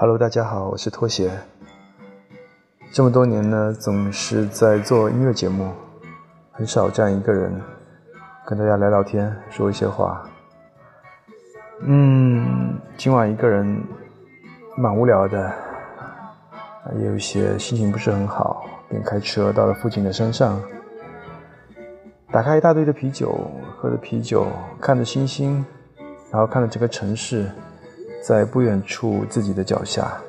Hello，大家好，我是拖鞋。这么多年呢，总是在做音乐节目，很少这样一个人跟大家聊聊天，说一些话。嗯，今晚一个人蛮无聊的，也有一些心情不是很好，便开车到了附近的山上，打开一大堆的啤酒，喝着啤酒，看着星星，然后看着这个城市。在不远处，自己的脚下，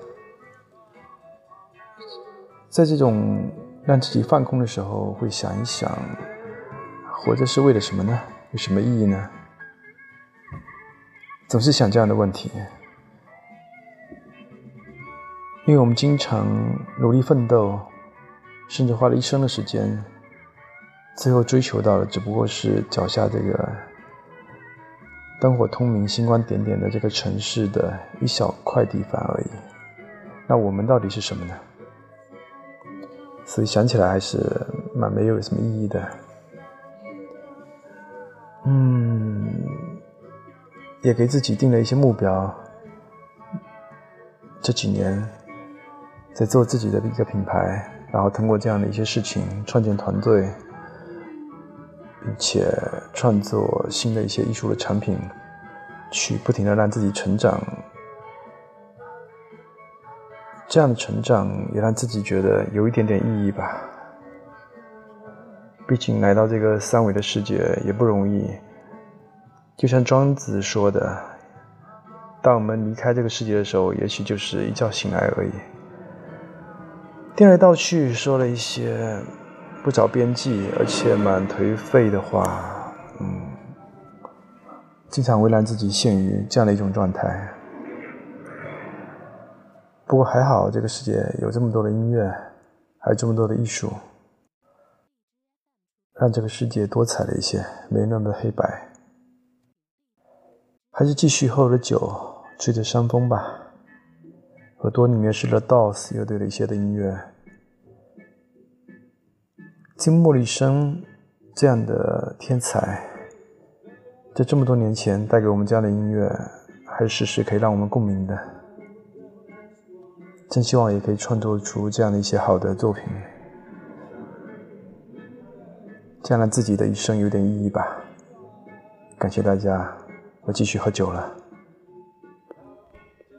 在这种让自己放空的时候，会想一想，活着是为了什么呢？有什么意义呢？总是想这样的问题，因为我们经常努力奋斗，甚至花了一生的时间，最后追求到的只不过是脚下这个。灯火通明、星光点点的这个城市的一小块地方而已，那我们到底是什么呢？所以想起来还是蛮没有什么意义的。嗯，也给自己定了一些目标。这几年在做自己的一个品牌，然后通过这样的一些事情创建团队。并且创作新的一些艺术的产品，去不停的让自己成长，这样的成长也让自己觉得有一点点意义吧。毕竟来到这个三维的世界也不容易，就像庄子说的：“当我们离开这个世界的时候，也许就是一觉醒来而已。”颠来倒去说了一些。不着边际，而且蛮颓废的话，嗯，经常会让自己陷于这样的一种状态。不过还好，这个世界有这么多的音乐，还有这么多的艺术，让这个世界多彩了一些，没那么的黑白。还是继续喝着酒，吹着山风吧。耳朵里面是 The Doors 乐队的一些的音乐。金莫里森这样的天才，在这么多年前带给我们这样的音乐，还是时时可以让我们共鸣的。真希望也可以创作出这样的一些好的作品，这样让自己的一生有点意义吧。感谢大家，我继续喝酒了。